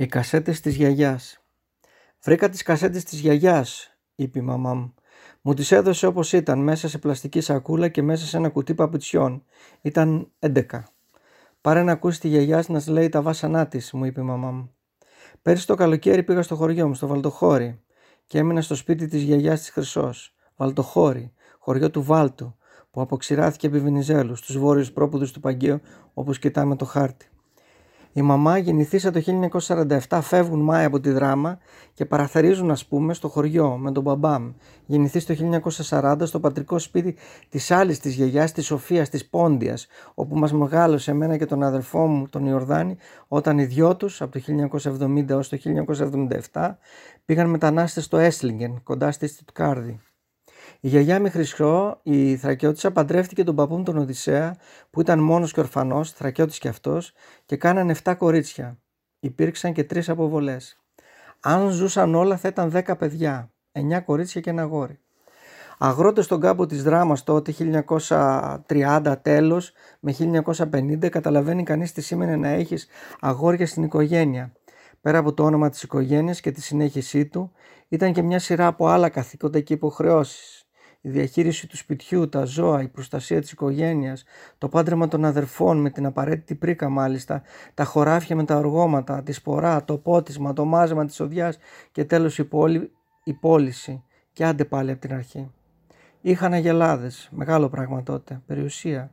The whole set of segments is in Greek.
Οι κασέτες της γιαγιάς. Βρήκα τις κασέτες της γιαγιάς, είπε η μαμά μου. Μου τις έδωσε όπως ήταν, μέσα σε πλαστική σακούλα και μέσα σε ένα κουτί παπουτσιών. Ήταν 11. Πάρε να ακούσεις τη γιαγιά να λέει τα βάσανά της, μου είπε η μαμά μου. Πέρυσι το καλοκαίρι πήγα στο χωριό μου, στο Βαλτοχώρι, και έμεινα στο σπίτι της γιαγιάς της Χρυσός. Βαλτοχώρι, χωριό του Βάλτου, που αποξηράθηκε επί Βενιζέλους, στου βόρειους πρόπουδους του Παγκαίου, όπως κοιτάμε το χάρτη. Η μαμά γεννηθήσα το 1947 φεύγουν Μάη από τη δράμα και παραθερίζουν ας πούμε στο χωριό με τον μπαμπά μου. Γεννηθεί το 1940 στο πατρικό σπίτι της άλλης της γιαγιάς της Σοφίας της Πόντιας όπου μας μεγάλωσε εμένα και τον αδερφό μου τον Ιορδάνη όταν οι δυο τους από το 1970 έως το 1977 πήγαν μετανάστες στο Έσλιγκεν κοντά στη Στουτκάρδη. Η γιαγιά με Χρυσό, η Θρακιώτησα, παντρεύτηκε τον παππού μου τον Οδυσσέα, που ήταν μόνος και ορφανός, Θρακιώτης κι αυτός, και κάνανε 7 κορίτσια. Υπήρξαν και τρεις αποβολές. Αν ζούσαν όλα θα ήταν 10 παιδιά, 9 κορίτσια και ένα γόρι. Αγρότες στον κάμπο της δράμας τότε 1930 τέλος με 1950 καταλαβαίνει κανείς τι σήμαινε να έχεις αγόρια στην οικογένεια. Πέρα από το όνομα της οικογένειας και τη συνέχισή του ήταν και μια σειρά από άλλα καθήκοντα και υποχρεώσεις η διαχείριση του σπιτιού, τα ζώα, η προστασία της οικογένειας, το πάντρεμα των αδερφών με την απαραίτητη πρίκα μάλιστα, τα χωράφια με τα οργώματα, τη σπορά, το πότισμα, το μάζεμα της οδιάς και τέλος η, πόλη, η πώληση και άντε πάλι από την αρχή. Είχαν αγελάδες, μεγάλο πράγμα τότε, περιουσία.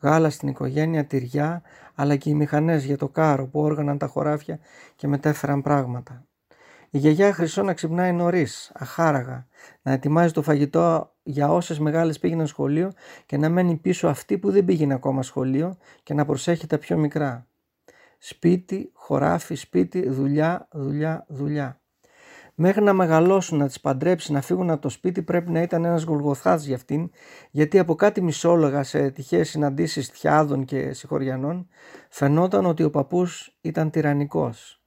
Γάλα στην οικογένεια, τυριά, αλλά και οι μηχανές για το κάρο που όργαναν τα χωράφια και μετέφεραν πράγματα. Η γιαγιά Χρυσό να ξυπνάει νωρίς, αχάραγα, να ετοιμάζει το φαγητό για όσες μεγάλες πήγαιναν σχολείο και να μένει πίσω αυτή που δεν πήγαινε ακόμα σχολείο και να προσέχει τα πιο μικρά. Σπίτι, χωράφι, σπίτι, δουλειά, δουλειά, δουλειά. Μέχρι να μεγαλώσουν, να τις παντρέψει, να φύγουν από το σπίτι πρέπει να ήταν ένας γολγοθά για αυτήν, γιατί από κάτι μισόλογα σε τυχαίες συναντήσεις θιάδων και συγχωριανών φαινόταν ότι ο παππούς ήταν τυραννικός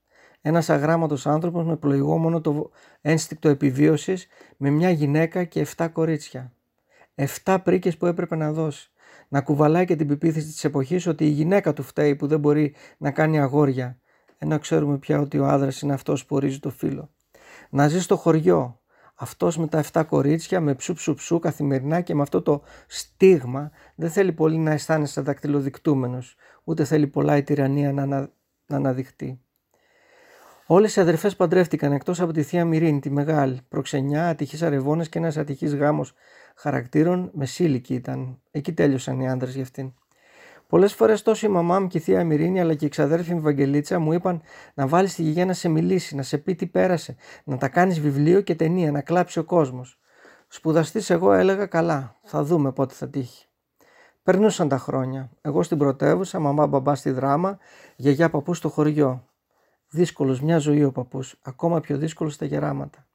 ένας αγράμματος άνθρωπος με πλοηγό το ένστικτο επιβίωσης με μια γυναίκα και 7 κορίτσια. 7 πρίκες που έπρεπε να δώσει. Να κουβαλάει και την πεποίθηση της εποχής ότι η γυναίκα του φταίει που δεν μπορεί να κάνει αγόρια. Ενώ ξέρουμε πια ότι ο άντρα είναι αυτός που ορίζει το φίλο. Να ζει στο χωριό. Αυτός με τα 7 κορίτσια, με ψου ψου ψου καθημερινά και με αυτό το στίγμα, δεν θέλει πολύ να αισθάνεσαι δακτυλοδεικτούμενος, ούτε θέλει πολλά η τυραννία να, να αναδειχτεί. Όλες οι αδερφές παντρεύτηκαν εκτός από τη θεία Μυρίνη, τη μεγάλη, προξενιά, ατυχή αρεβόνα και ένας ατυχή γάμος χαρακτήρων, μεσήλικη ήταν. Εκεί τέλειωσαν οι άντρες για αυτήν. Πολλές φορές τόσο η μαμά μου και η θεία Μυρίνη, αλλά και η ξαδέρφη μου Βαγγελίτσα μου είπαν να βάλεις τη γηγιά να σε μιλήσει, να σε πει τι πέρασε, να τα κάνεις βιβλίο και ταινία, να κλάψει ο κόσμος. Σπουδαστής, εγώ έλεγα καλά, θα δούμε πότε θα τύχει. Περνούσαν τα χρόνια. Εγώ στην πρωτεύουσα, μαμά μπαμπά στη δράμα, γιαγιά παππούς στο χωριό. Δύσκολος μια ζωή ο παππούς, ακόμα πιο δύσκολος στα γεράματα.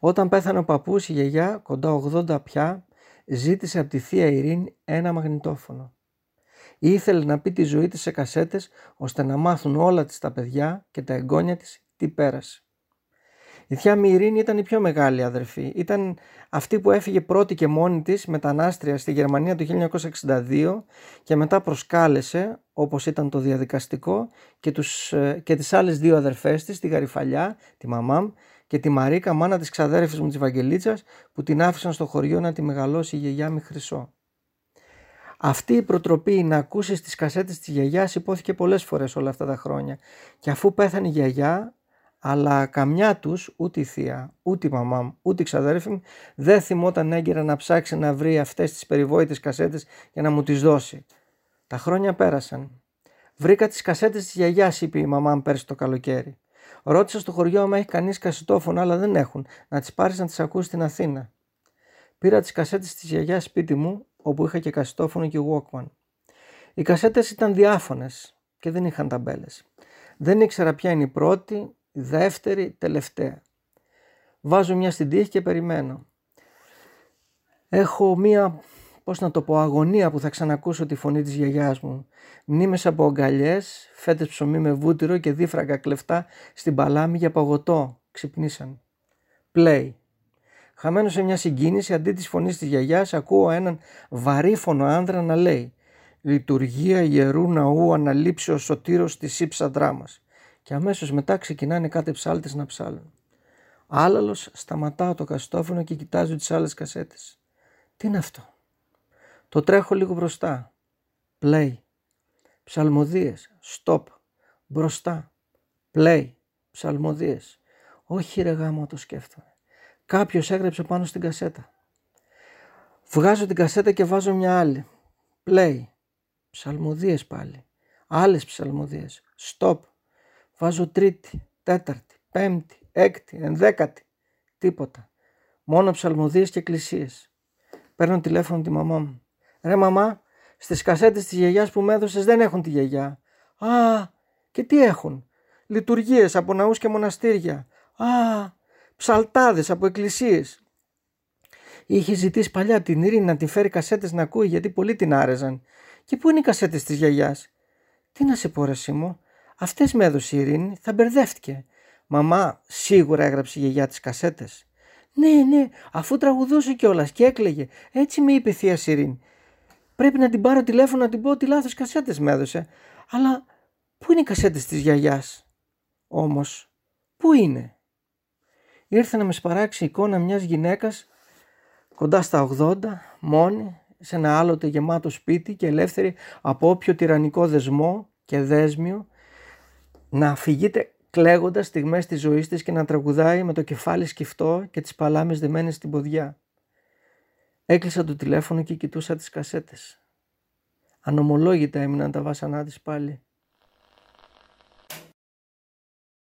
Όταν πέθανε ο παππούς, η γιαγιά, κοντά 80 πια, ζήτησε από τη θεία Ειρήνη ένα μαγνητόφωνο. Ήθελε να πει τη ζωή της σε κασέτες, ώστε να μάθουν όλα της τα παιδιά και τα εγγόνια της τι πέρασε. Η θεία μου Ειρήνη ήταν η πιο μεγάλη αδερφή. Ήταν αυτή που έφυγε πρώτη και μόνη της μετανάστρια στη Γερμανία το 1962 και μετά προσκάλεσε, όπως ήταν το διαδικαστικό, και, τους, ε, και τις άλλες δύο αδερφές της, τη Γαριφαλιά, τη μαμά μου, και τη Μαρίκα, μάνα της ξαδέρφης μου της Βαγγελίτσας, που την άφησαν στο χωριό να τη μεγαλώσει η γιαγιά μου Χρυσό. Αυτή η προτροπή να ακούσεις τις κασέτες της γιαγιάς υπόθηκε πολλές φορές όλα αυτά τα χρόνια και αφού πέθανε η γιαγιά αλλά καμιά τους, ούτε η θεία, ούτε η μαμά μου, ούτε η ξαδέρφη μου, δεν θυμόταν έγκαιρα να ψάξει να βρει αυτές τις περιβόητες κασέτες για να μου τις δώσει. Τα χρόνια πέρασαν. Βρήκα τις κασέτες της γιαγιάς, είπε η μαμά μου πέρσι το καλοκαίρι. Ρώτησα στο χωριό αν έχει κανείς κασετόφωνο, αλλά δεν έχουν. Να τις πάρεις να τις ακούσεις στην Αθήνα. Πήρα τις κασέτες της γιαγιάς σπίτι μου, όπου είχα και κασετόφωνο και Walkman. Οι κασέτες ήταν διάφωνες και δεν είχαν ταμπέλες. Δεν ήξερα ποια είναι η πρώτη, δεύτερη, τελευταία. Βάζω μια στην τύχη και περιμένω. Έχω μία, πώς να το πω, αγωνία που θα ξανακούσω τη φωνή της γιαγιάς μου. Μνήμες από αγκαλιές, φέτες ψωμί με βούτυρο και δίφραγκα κλεφτά στην παλάμη για παγωτό. Ξυπνήσαν. Play. Χαμένος σε μια συγκίνηση, αντί της φωνής της γιαγιάς, ακούω έναν βαρύφωνο άνδρα να λέει «Λειτουργία Ιερού Ναού αναλήψεως σωτήρος της ύψα δράμας» και αμέσως μετά ξεκινάνε κάτι ψάλτες να ψάλουν. Άλλαλος σταματάω το καστόφωνο και κοιτάζω τις άλλες κασέτες. Τι είναι αυτό; Το τρέχω λίγο μπροστά. Play. Ψαλμοδίες. Stop. Μπροστά. Play. Ψαλμοδίες. Όχι ρε γάμο το σκέφτομαι. Κάποιος έγραψε πάνω στην κασέτα. Βγάζω την κασέτα και βάζω μια άλλη. Play. Ψαλμοδίες πάλι. Άλλες ψαλμοδίες. Stop. Βάζω τρίτη, τέταρτη, πέμπτη, έκτη, ενδέκατη. Τίποτα. Μόνο ψαλμοδίες και εκκλησίες. Παίρνω τηλέφωνο τη μαμά μου. Ρε μαμά, στις κασέτες της γιαγιάς που με έδωσες δεν έχουν τη γιαγιά. Α, και τι έχουν; Λειτουργίες από ναούς και μοναστήρια. Α, ψαλτάδες από εκκλησίες. Είχε ζητήσει παλιά την Ειρήνη να την φέρει κασέτες να ακούει γιατί πολλοί την άρεζαν. Και πού είναι οι κασέτες της γιαγιάς; Τι να σε πω ρε Σίμω, αυτές με έδωσε η Ειρήνη, θα μπερδεύτηκε. Μαμά, σίγουρα έγραψε η γιαγιά τις κασέτες. Ναι, ναι, αφού τραγουδούσε κιόλας και έκλαιγε. Έτσι με είπε η θεία Σιρήν. Πρέπει να την πάρω τηλέφωνο να την πω ότι λάθος κασέτες με έδωσε. Αλλά πού είναι οι κασέτες της γιαγιάς; Όμως, πού είναι; Ήρθε να με σπαράξει η εικόνα μιας γυναίκας κοντά στα 80, μόνη, σε ένα άλλοτε γεμάτο σπίτι και ελεύθερη από όποιο τυραννικό δεσμό και δέσμιο να φυγείται κλαίγοντας στιγμές της ζωής της και να τραγουδάει με το κεφάλι σκυφτό και τις παλάμες δεμένες στην ποδιά. Έκλεισα το τηλέφωνο και κοιτούσα τις κασέτες. Ανομολόγητα έμειναν τα βάσανά της πάλι.